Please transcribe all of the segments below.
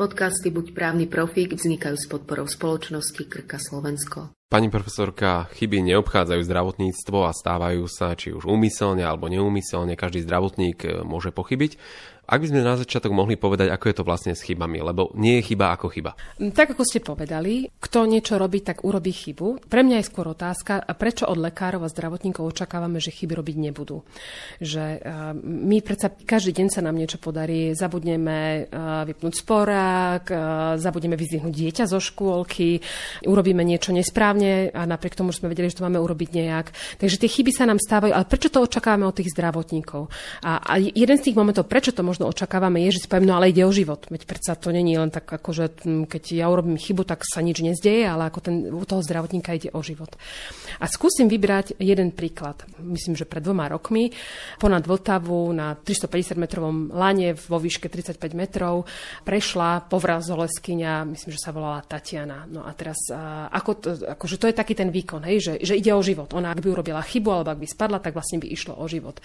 Podcasty Buď právny profík vznikajú s podporou spoločnosti Krka Slovensko. Pani profesorka, chyby neobchádzajú zdravotníctvo a stávajú sa či už úmyselne alebo neúmyselne. Každý zdravotník e, môže pochybiť. Ak by sme na začiatok mohli povedať, ako je to vlastne s chybami, lebo nie je chyba ako chyba. Mm, tak ako ste povedali, kto niečo robí, tak urobí chybu. Pre mňa je skôr otázka, prečo od lekárov a zdravotníkov očakávame, že chyby robiť nebudú. Že my predsa každý deň sa nám niečo podarí, zabudneme vypnúť sporák, zabudneme vyzvihnúť dieťa zo škôlky, urobíme niečo nesprávne a napriek tomu, že sme vedeli, že to máme urobiť nejak. Takže tie chyby sa nám stávajú, ale prečo to očakávame od tých zdravotníkov? A, a jeden z tých momentov, prečo to možno možno očakávame, je, že si no ale ide o život. Veď predsa to není len tak, ako že keď ja urobím chybu, tak sa nič nezdeje, ale ako ten, u toho zdravotníka ide o život. A skúsim vybrať jeden príklad. Myslím, že pred dvoma rokmi ponad Vltavu na 350 metrovom lane vo výške 35 metrov prešla povrazoleskyňa, myslím, že sa volala Tatiana. No a teraz, ako to, akože to je taký ten výkon, hej, že, že ide o život. Ona ak by urobila chybu alebo ak by spadla, tak vlastne by išlo o život.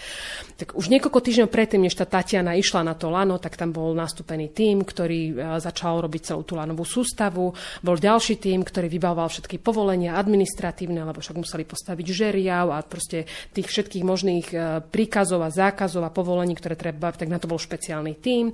Tak už niekoľko týždňov predtým, než tá Tatiana išla na to lano, tak tam bol nastúpený tým, ktorý e, začal robiť celú tú lanovú sústavu. Bol ďalší tým, ktorý vybavoval všetky povolenia administratívne, lebo však museli postaviť žeriav a proste tých všetkých možných e, príkazov a zákazov a povolení, ktoré treba, tak na to bol špeciálny tým.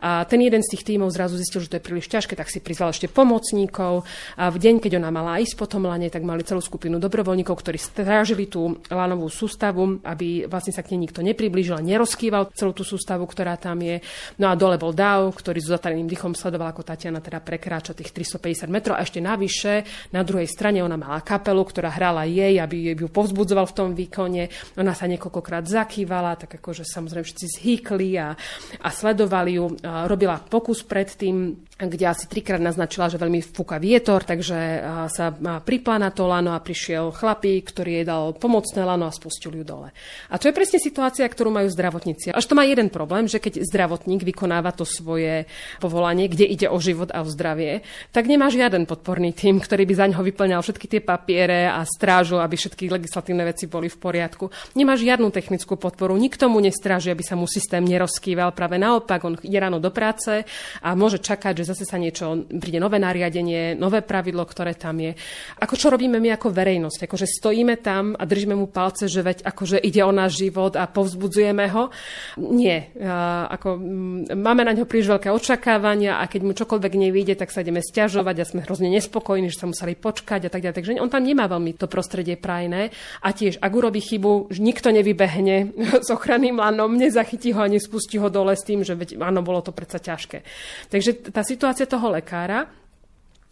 A ten jeden z tých tímov zrazu zistil, že to je príliš ťažké, tak si prizval ešte pomocníkov. A v deň, keď ona mala ísť po tom lane, tak mali celú skupinu dobrovoľníkov, ktorí strážili tú lanovú sústavu, aby vlastne sa k nej nikto nepriblížil a nerozkýval celú tú sústavu, ktorá tam je. No a dole bol Dav, ktorý s zatareným dýchom sledoval, ako Tatiana teda prekráča tých 350 metrov. A ešte navyše, na druhej strane ona mala kapelu, ktorá hrala jej, aby ju povzbudzoval v tom výkone. Ona sa niekoľkokrát zakývala, tak akože samozrejme všetci zhýkli a, a sledovali ju. A robila pokus predtým kde asi trikrát naznačila, že veľmi fúka vietor, takže sa pripla na to lano a prišiel chlapík, ktorý jej dal pomocné lano a spustil ju dole. A to je presne situácia, ktorú majú zdravotníci. Až to má jeden problém, že keď zdravotník vykonáva to svoje povolanie, kde ide o život a o zdravie, tak nemá žiaden podporný tým, ktorý by za ňo vyplňal všetky tie papiere a strážil, aby všetky legislatívne veci boli v poriadku. Nemá žiadnu technickú podporu, nikto mu nestráži, aby sa mu systém nerozkýval. Práve naopak, on ide ráno do práce a môže čakať, že zase sa niečo, príde nové nariadenie, nové pravidlo, ktoré tam je. Ako čo robíme my ako verejnosť? Akože stojíme tam a držíme mu palce, že veď akože ide o náš život a povzbudzujeme ho? Nie. A, ako, m, máme na ňo príliš veľké očakávania a keď mu čokoľvek nevíde, tak sa ideme stiažovať a sme hrozne nespokojní, že sa museli počkať a tak ďalej. Takže on tam nemá veľmi to prostredie prajné. A tiež, ak urobí chybu, nikto nevybehne s ochranným lanom, nezachytí ho ani spustí ho dole s tým, že veď, áno, bolo to predsa ťažké. Takže tá situácia toho lekára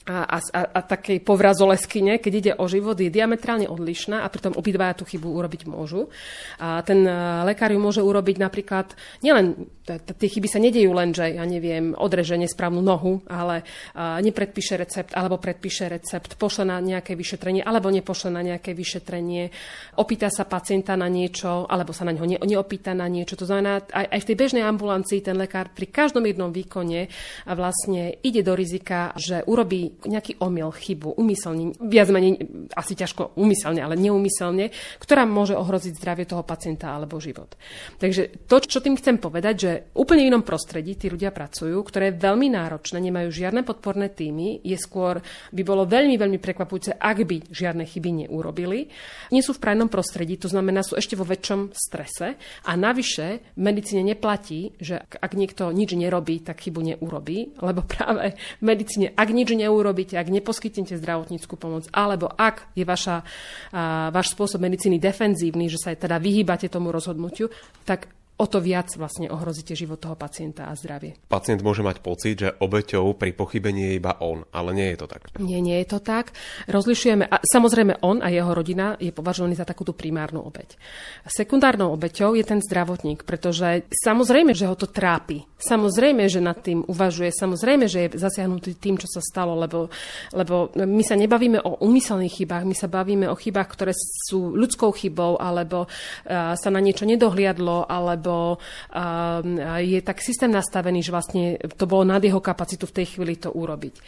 a, a, a takej povrazoleskyne, keď ide o život, je diametrálne odlišná a pritom obidvaja tú chybu urobiť môžu. A ten e, lekár ju môže urobiť napríklad, nielen, tie chyby sa nedejú len, že ja neviem, odreže nesprávnu nohu, ale nepredpíše recept, alebo predpíše recept, pošle na nejaké vyšetrenie, alebo nepošle na nejaké vyšetrenie, opýta sa pacienta na niečo, alebo sa na ňo ne, neopýta na niečo. To znamená, aj, aj v tej bežnej ambulancii ten lekár pri každom jednom výkone vlastne ide do rizika, že urobí nejaký omyl, chybu, umyselne, viac menej, asi ťažko umyselne, ale neumyselne, ktorá môže ohroziť zdravie toho pacienta alebo život. Takže to, čo tým chcem povedať, že úplne inom prostredí tí ľudia pracujú, ktoré je veľmi náročné, nemajú žiadne podporné týmy, je skôr, by bolo veľmi, veľmi prekvapujúce, ak by žiadne chyby neurobili. Nie sú v prajnom prostredí, to znamená, sú ešte vo väčšom strese a navyše v medicíne neplatí, že ak niekto nič nerobí, tak chybu neurobí, lebo práve v medicíne, ak nič neurobí, neurobíte, ak neposkytnete zdravotníckú pomoc, alebo ak je vaša, váš spôsob medicíny defenzívny, že sa teda vyhýbate tomu rozhodnutiu, tak o to viac vlastne ohrozíte život toho pacienta a zdravie. Pacient môže mať pocit, že obeťou pri pochybení je iba on, ale nie je to tak. Nie, nie je to tak. Rozlišujeme, a samozrejme on a jeho rodina je považovaný za takúto primárnu obeť. Sekundárnou obeťou je ten zdravotník, pretože samozrejme, že ho to trápi. Samozrejme, že nad tým uvažuje, samozrejme, že je zasiahnutý tým, čo sa stalo, lebo, lebo my sa nebavíme o úmyselných chybách, my sa bavíme o chybách, ktoré sú ľudskou chybou, alebo sa na niečo nedohliadlo, alebo alebo je tak systém nastavený, že vlastne to bolo nad jeho kapacitu v tej chvíli to urobiť.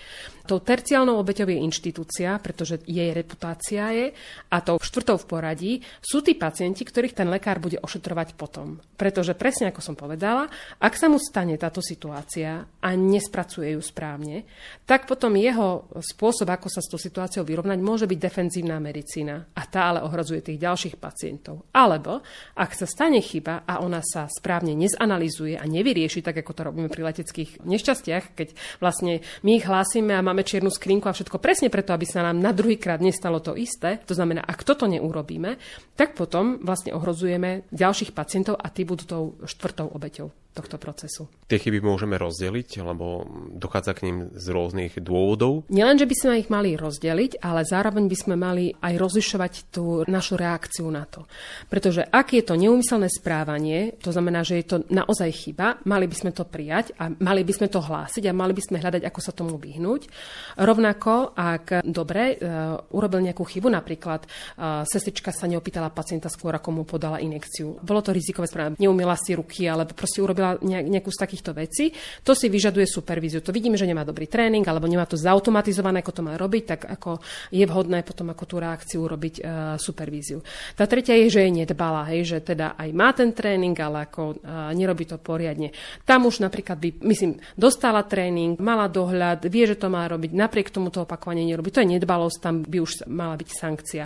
Tou terciálnou obeťou je inštitúcia, pretože jej reputácia je, a tou štvrtou v poradí sú tí pacienti, ktorých ten lekár bude ošetrovať potom. Pretože presne ako som povedala, ak sa mu stane táto situácia a nespracuje ju správne, tak potom jeho spôsob, ako sa s tou situáciou vyrovnať, môže byť defenzívna medicína a tá ale ohrozuje tých ďalších pacientov. Alebo ak sa stane chyba a ona sa správne nezanalizuje a nevyrieši, tak ako to robíme pri leteckých nešťastiach, keď vlastne my ich hlásime a máme čiernu skrinku a všetko presne preto, aby sa nám na druhý krát nestalo to isté. To znamená, ak toto neurobíme, tak potom vlastne ohrozujeme ďalších pacientov a tí budú tou štvrtou obeťou tohto procesu. Tie chyby môžeme rozdeliť, lebo dochádza k ním z rôznych dôvodov? Nielen, že by sme ich mali rozdeliť, ale zároveň by sme mali aj rozlišovať tú našu reakciu na to. Pretože ak je to neumyselné správanie, to znamená, že je to naozaj chyba, mali by sme to prijať a mali by sme to hlásiť a mali by sme hľadať, ako sa tomu vyhnúť. Rovnako, ak dobre uh, urobil nejakú chybu, napríklad uh, sestrička sa neopýtala pacienta skôr, ako mu podala inekciu. Bolo to rizikové správanie, neumila si ruky, alebo proste urobila nejakú z takýchto vecí, to si vyžaduje supervíziu. To vidíme, že nemá dobrý tréning alebo nemá to zautomatizované, ako to má robiť, tak ako je vhodné potom ako tú reakciu urobiť uh, supervíziu. Tá tretia je, že je nedbala, hej, že teda aj má ten tréning, ale ako uh, nerobí to poriadne. Tam už napríklad by, myslím, dostala tréning, mala dohľad, vie, že to má robiť, napriek tomu to opakovanie nerobí. To je nedbalosť, tam by už mala byť sankcia.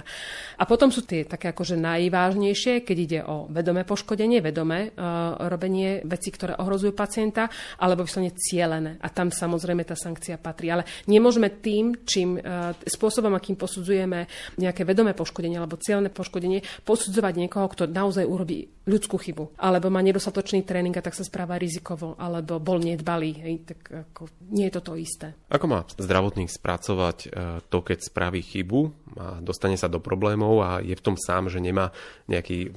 A potom sú tie také akože najvážnejšie, keď ide o vedomé poškodenie, vedomé uh, robenie veci, veci, ktoré ohrozujú pacienta, alebo vyslovene cielené. A tam samozrejme tá sankcia patrí. Ale nemôžeme tým, čím e, spôsobom, akým posudzujeme nejaké vedomé poškodenie alebo cieľné poškodenie, posudzovať niekoho, kto naozaj urobí ľudskú chybu, alebo má nedostatočný tréning a tak sa správa rizikovo, alebo bol nedbalý. Hej, tak ako, nie je to to isté. Ako má zdravotník spracovať e, to, keď spraví chybu a dostane sa do problémov a je v tom sám, že nemá nejaký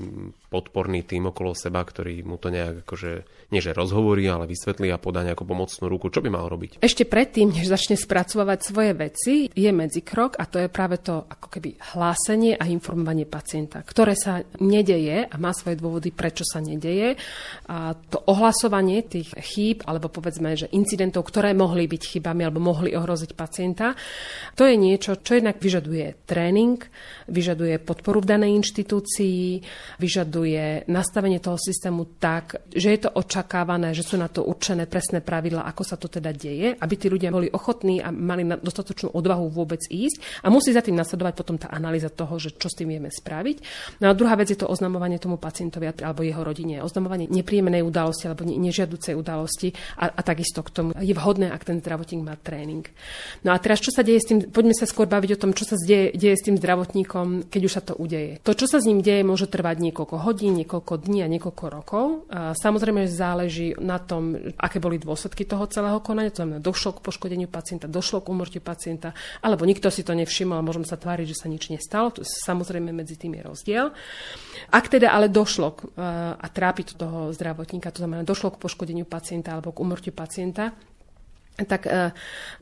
podporný tým okolo seba, ktorý mu to nejak akože nie že rozhovorí, ale vysvetlí a podá nejakú pomocnú ruku. Čo by mal robiť? Ešte predtým, než začne spracovať svoje veci, je medzikrok a to je práve to ako keby hlásenie a informovanie pacienta, ktoré sa nedeje a má svoje dôvody, prečo sa nedeje. A to ohlasovanie tých chýb, alebo povedzme, že incidentov, ktoré mohli byť chybami alebo mohli ohroziť pacienta, to je niečo, čo jednak vyžaduje tréning, vyžaduje podporu v danej inštitúcii, vyžaduje nastavenie toho systému tak, že je to očakávané, že sú na to určené presné pravidla, ako sa to teda deje, aby tí ľudia boli ochotní a mali dostatočnú odvahu vôbec ísť a musí za tým nasledovať potom tá analýza toho, že čo s tým vieme spraviť. No a druhá vec je to oznamovanie tomu pacientovi alebo jeho rodine, oznamovanie nepríjemnej udalosti alebo nežiaducej udalosti a, a takisto k tomu je vhodné, ak ten zdravotník má tréning. No a teraz čo sa deje s tým, poďme sa skôr baviť o tom, čo sa deje, deje s tým zdravotníkom, keď už sa to udeje. To, čo sa s ním deje, môže trvať niekoľko hodín, niekoľko dní a niekoľko rokov. A samozrejme, záleží na tom, aké boli dôsledky toho celého konania. To znamená, došlo k poškodeniu pacienta, došlo k umrtiu pacienta, alebo nikto si to nevšimol a môžeme sa tváriť, že sa nič nestalo. To samozrejme medzi tým je rozdiel. Ak teda ale došlo k, a trápi to toho zdravotníka, to znamená, došlo k poškodeniu pacienta alebo k umrtiu pacienta, tak e,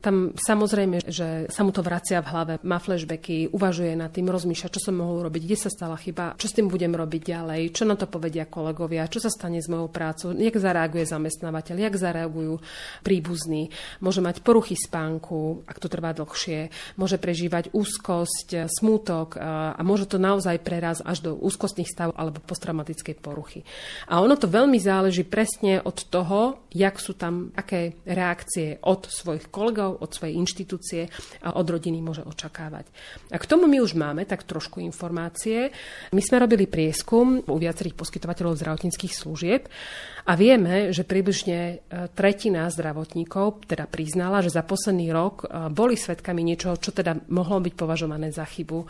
tam samozrejme, že sa mu to vracia v hlave, má flashbacky, uvažuje nad tým, rozmýšľa, čo som mohol robiť, kde sa stala chyba, čo s tým budem robiť ďalej, čo na to povedia kolegovia, čo sa stane s mojou prácou, jak zareaguje zamestnávateľ, jak zareagujú príbuzní. Môže mať poruchy spánku, ak to trvá dlhšie, môže prežívať úzkosť, smútok e, a môže to naozaj prerazť až do úzkostných stavov alebo posttraumatickej poruchy. A ono to veľmi záleží presne od toho, jak sú tam, aké reakcie od svojich kolegov, od svojej inštitúcie a od rodiny môže očakávať. A k tomu my už máme tak trošku informácie. My sme robili prieskum u viacerých poskytovateľov zdravotníckých služieb a vieme, že približne e, tretina zdravotníkov teda priznala, že za posledný rok e, boli svetkami niečoho, čo teda mohlo byť považované za chybu,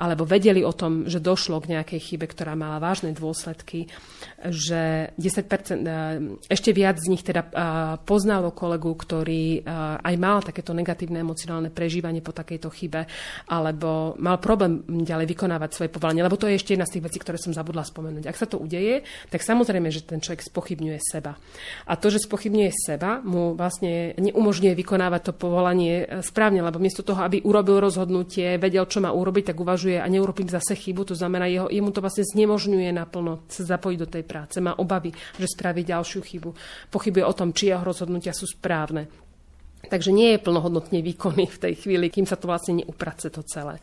alebo vedeli o tom, že došlo k nejakej chybe, ktorá mala vážne dôsledky, že 10%, e, ešte viac z nich teda poznalo kolegu, ktorý ktorý aj mal takéto negatívne emocionálne prežívanie po takejto chybe, alebo mal problém ďalej vykonávať svoje povolanie, lebo to je ešte jedna z tých vecí, ktoré som zabudla spomenúť. Ak sa to udeje, tak samozrejme, že ten človek spochybňuje seba. A to, že spochybňuje seba, mu vlastne neumožňuje vykonávať to povolanie správne, lebo miesto toho, aby urobil rozhodnutie, vedel, čo má urobiť, tak uvažuje a neurobím zase chybu, to znamená, jeho, jemu to vlastne znemožňuje naplno sa zapojiť do tej práce, má obavy, že spraví ďalšiu chybu, pochybuje o tom, či jeho rozhodnutia sú správne. Takže nie je plnohodnotne výkonný v tej chvíli, kým sa to vlastne neuprace to celé.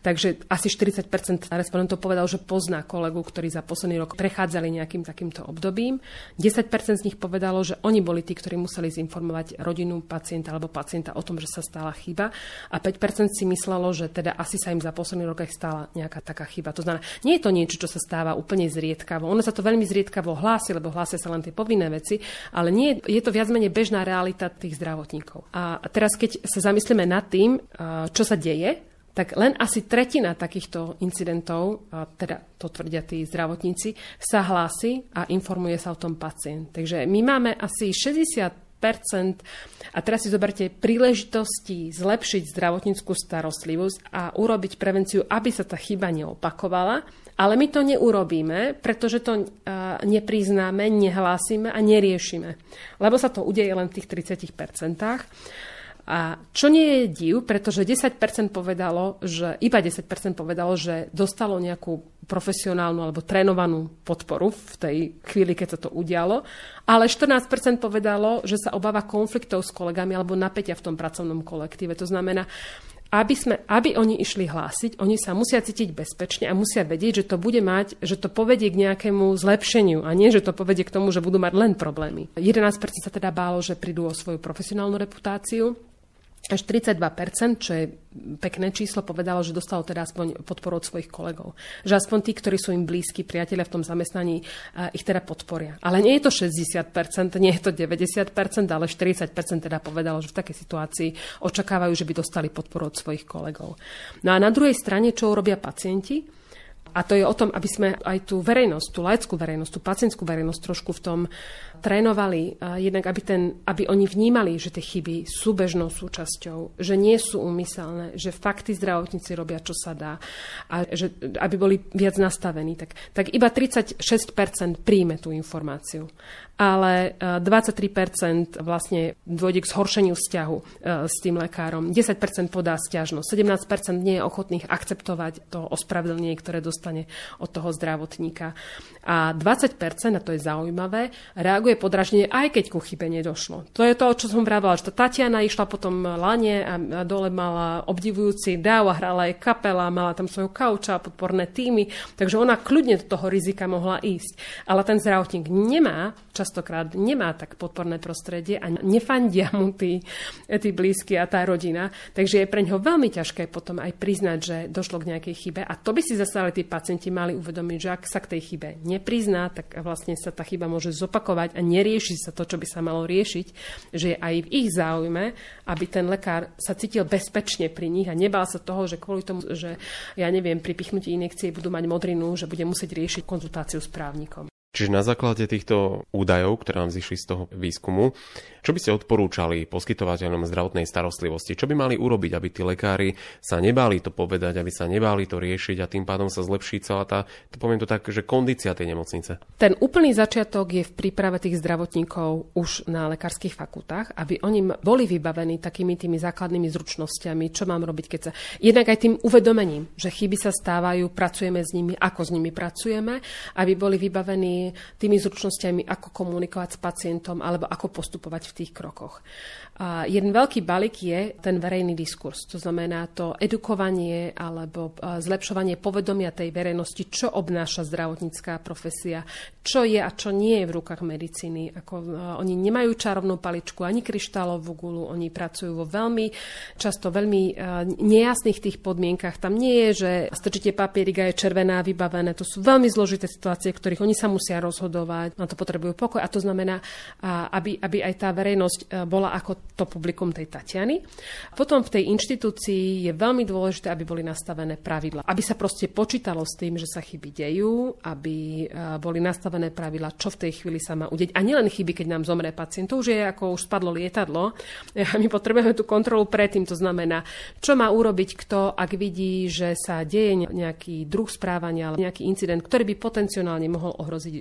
Takže asi 40 respondentov povedal, že pozná kolegu, ktorí za posledný rok prechádzali nejakým takýmto obdobím. 10% z nich povedalo, že oni boli tí, ktorí museli zinformovať rodinu pacienta alebo pacienta o tom, že sa stala chyba. A 5% si myslelo, že teda asi sa im za posledný rok aj stala nejaká taká chyba. To znamená, nie je to niečo, čo sa stáva úplne zriedkavo. Ono sa to veľmi zriedkavo hlási, lebo hlásia sa len tie povinné veci, ale nie, je to viac menej bežná realita tých zdravotníkov. A teraz, keď sa zamyslíme nad tým, čo sa deje, tak len asi tretina takýchto incidentov, teda to tvrdia tí zdravotníci, sa hlási a informuje sa o tom pacient. Takže my máme asi 60% a teraz si zoberte príležitosti zlepšiť zdravotníckú starostlivosť a urobiť prevenciu, aby sa tá chyba neopakovala, ale my to neurobíme, pretože to nepriznáme, nehlásime a neriešime. Lebo sa to udeje len v tých 30%. A čo nie je div, pretože 10% povedalo, že iba 10% povedalo, že dostalo nejakú profesionálnu alebo trénovanú podporu v tej chvíli, keď sa to udialo, ale 14% povedalo, že sa obáva konfliktov s kolegami alebo napätia v tom pracovnom kolektíve. To znamená, aby, sme, aby oni išli hlásiť, oni sa musia cítiť bezpečne a musia vedieť, že to bude mať, že to povedie k nejakému zlepšeniu a nie, že to povedie k tomu, že budú mať len problémy. 11% sa teda bálo, že prídu o svoju profesionálnu reputáciu až 32%, čo je pekné číslo, povedalo, že dostalo teda aspoň podporu od svojich kolegov. Že aspoň tí, ktorí sú im blízki, priatelia v tom zamestnaní, ich teda podporia. Ale nie je to 60%, nie je to 90%, ale 40% teda povedalo, že v takej situácii očakávajú, že by dostali podporu od svojich kolegov. No a na druhej strane, čo urobia pacienti? A to je o tom, aby sme aj tú verejnosť, tú laickú verejnosť, tú pacientskú verejnosť trošku v tom trénovali, jednak aby, ten, aby oni vnímali, že tie chyby sú bežnou súčasťou, že nie sú úmyselné, že fakty zdravotníci robia, čo sa dá a že, aby boli viac nastavení. Tak, tak iba 36% príjme tú informáciu ale 23% e, vlastne dôjde k zhoršeniu vzťahu e, s tým lekárom. 10% podá stiažnosť, 17% nie je ochotných akceptovať to ospravedlnenie, ktoré dostane od toho zdravotníka. A 20%, a to je zaujímavé, reaguje podraženie, aj keď ku chybe nedošlo. To je to, čo som vravila, že tá Tatiana išla potom lane a dole mala obdivujúci dáv a hrala aj kapela, mala tam svoju kauča a podporné týmy, takže ona kľudne do toho rizika mohla ísť. Ale ten zdravotník nemá čas častokrát nemá tak podporné prostredie a nefandia mu tí, tí blízky a tá rodina. Takže je pre ňoho veľmi ťažké potom aj priznať, že došlo k nejakej chybe. A to by si zase ale tí pacienti mali uvedomiť, že ak sa k tej chybe neprizná, tak vlastne sa tá chyba môže zopakovať a nerieši sa to, čo by sa malo riešiť, že je aj v ich záujme, aby ten lekár sa cítil bezpečne pri nich a nebal sa toho, že kvôli tomu, že ja neviem, pri pichnutí injekcie budú mať modrinu, že bude musieť riešiť konzultáciu s právnikom. Čiže na základe týchto údajov, ktoré nám zišli z toho výskumu, čo by ste odporúčali poskytovateľom zdravotnej starostlivosti? Čo by mali urobiť, aby tí lekári sa nebáli to povedať, aby sa nebáli to riešiť a tým pádom sa zlepší celá tá, to poviem to tak, že kondícia tej nemocnice? Ten úplný začiatok je v príprave tých zdravotníkov už na lekárskych fakultách, aby oni boli vybavení takými tými základnými zručnosťami, čo mám robiť, keď sa... Jednak aj tým uvedomením, že chyby sa stávajú, pracujeme s nimi, ako s nimi pracujeme, aby boli vybavení tými zručnosťami, ako komunikovať s pacientom alebo ako postupovať v tých krokoch. A jeden veľký balík je ten verejný diskurs. To znamená to edukovanie alebo zlepšovanie povedomia tej verejnosti, čo obnáša zdravotnícká profesia, čo je a čo nie je v rukách medicíny. Ako, oni nemajú čarovnú paličku ani kryštálovú gulu, oni pracujú vo veľmi, často veľmi nejasných tých podmienkach. Tam nie je, že strčíte papierik a je červená vybavené. To sú veľmi zložité situácie, v ktorých oni sa musia rozhodovať, na to potrebujú pokoj. A to znamená, aby, aby aj tá verejnosť bola ako to publikum tej Tatiany. Potom v tej inštitúcii je veľmi dôležité, aby boli nastavené pravidla. Aby sa proste počítalo s tým, že sa chyby dejú, aby boli nastavené pravidla, čo v tej chvíli sa má udeť. A nielen chyby, keď nám zomrie pacient. To už je ako už spadlo lietadlo. My potrebujeme tú kontrolu predtým. To znamená, čo má urobiť kto, ak vidí, že sa deje nejaký druh správania alebo nejaký incident, ktorý by potenciálne mohol ohroziť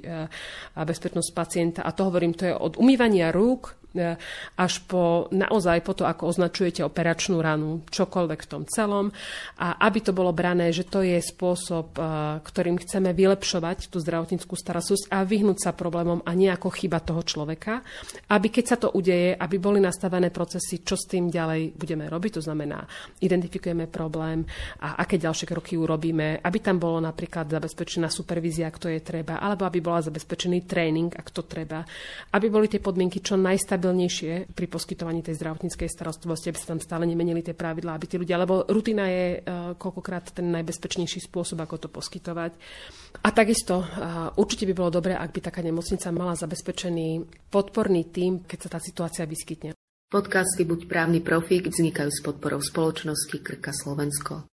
bezpečnosť pacienta. A to hovorím, to je od umývania rúk E, až po naozaj po to, ako označujete operačnú ranu, čokoľvek v tom celom. A aby to bolo brané, že to je spôsob, e, ktorým chceme vylepšovať tú zdravotníckú starostlosť a vyhnúť sa problémom a nejako chyba toho človeka. Aby keď sa to udeje, aby boli nastavené procesy, čo s tým ďalej budeme robiť, to znamená, identifikujeme problém a aké ďalšie kroky urobíme, aby tam bolo napríklad zabezpečená supervízia, ak to je treba, alebo aby bola zabezpečený tréning, ak to treba, aby boli tie podmienky čo najstabilnejšie stabilnejšie pri poskytovaní tej zdravotníckej starostlivosti, aby sa tam stále nemenili tie pravidlá, aby tí ľudia, lebo rutina je uh, koľkokrát ten najbezpečnejší spôsob, ako to poskytovať. A takisto uh, určite by bolo dobré, ak by taká nemocnica mala zabezpečený podporný tým, keď sa tá situácia vyskytne. Podcasty Buď právny profík vznikajú s podporou spoločnosti Krka Slovensko.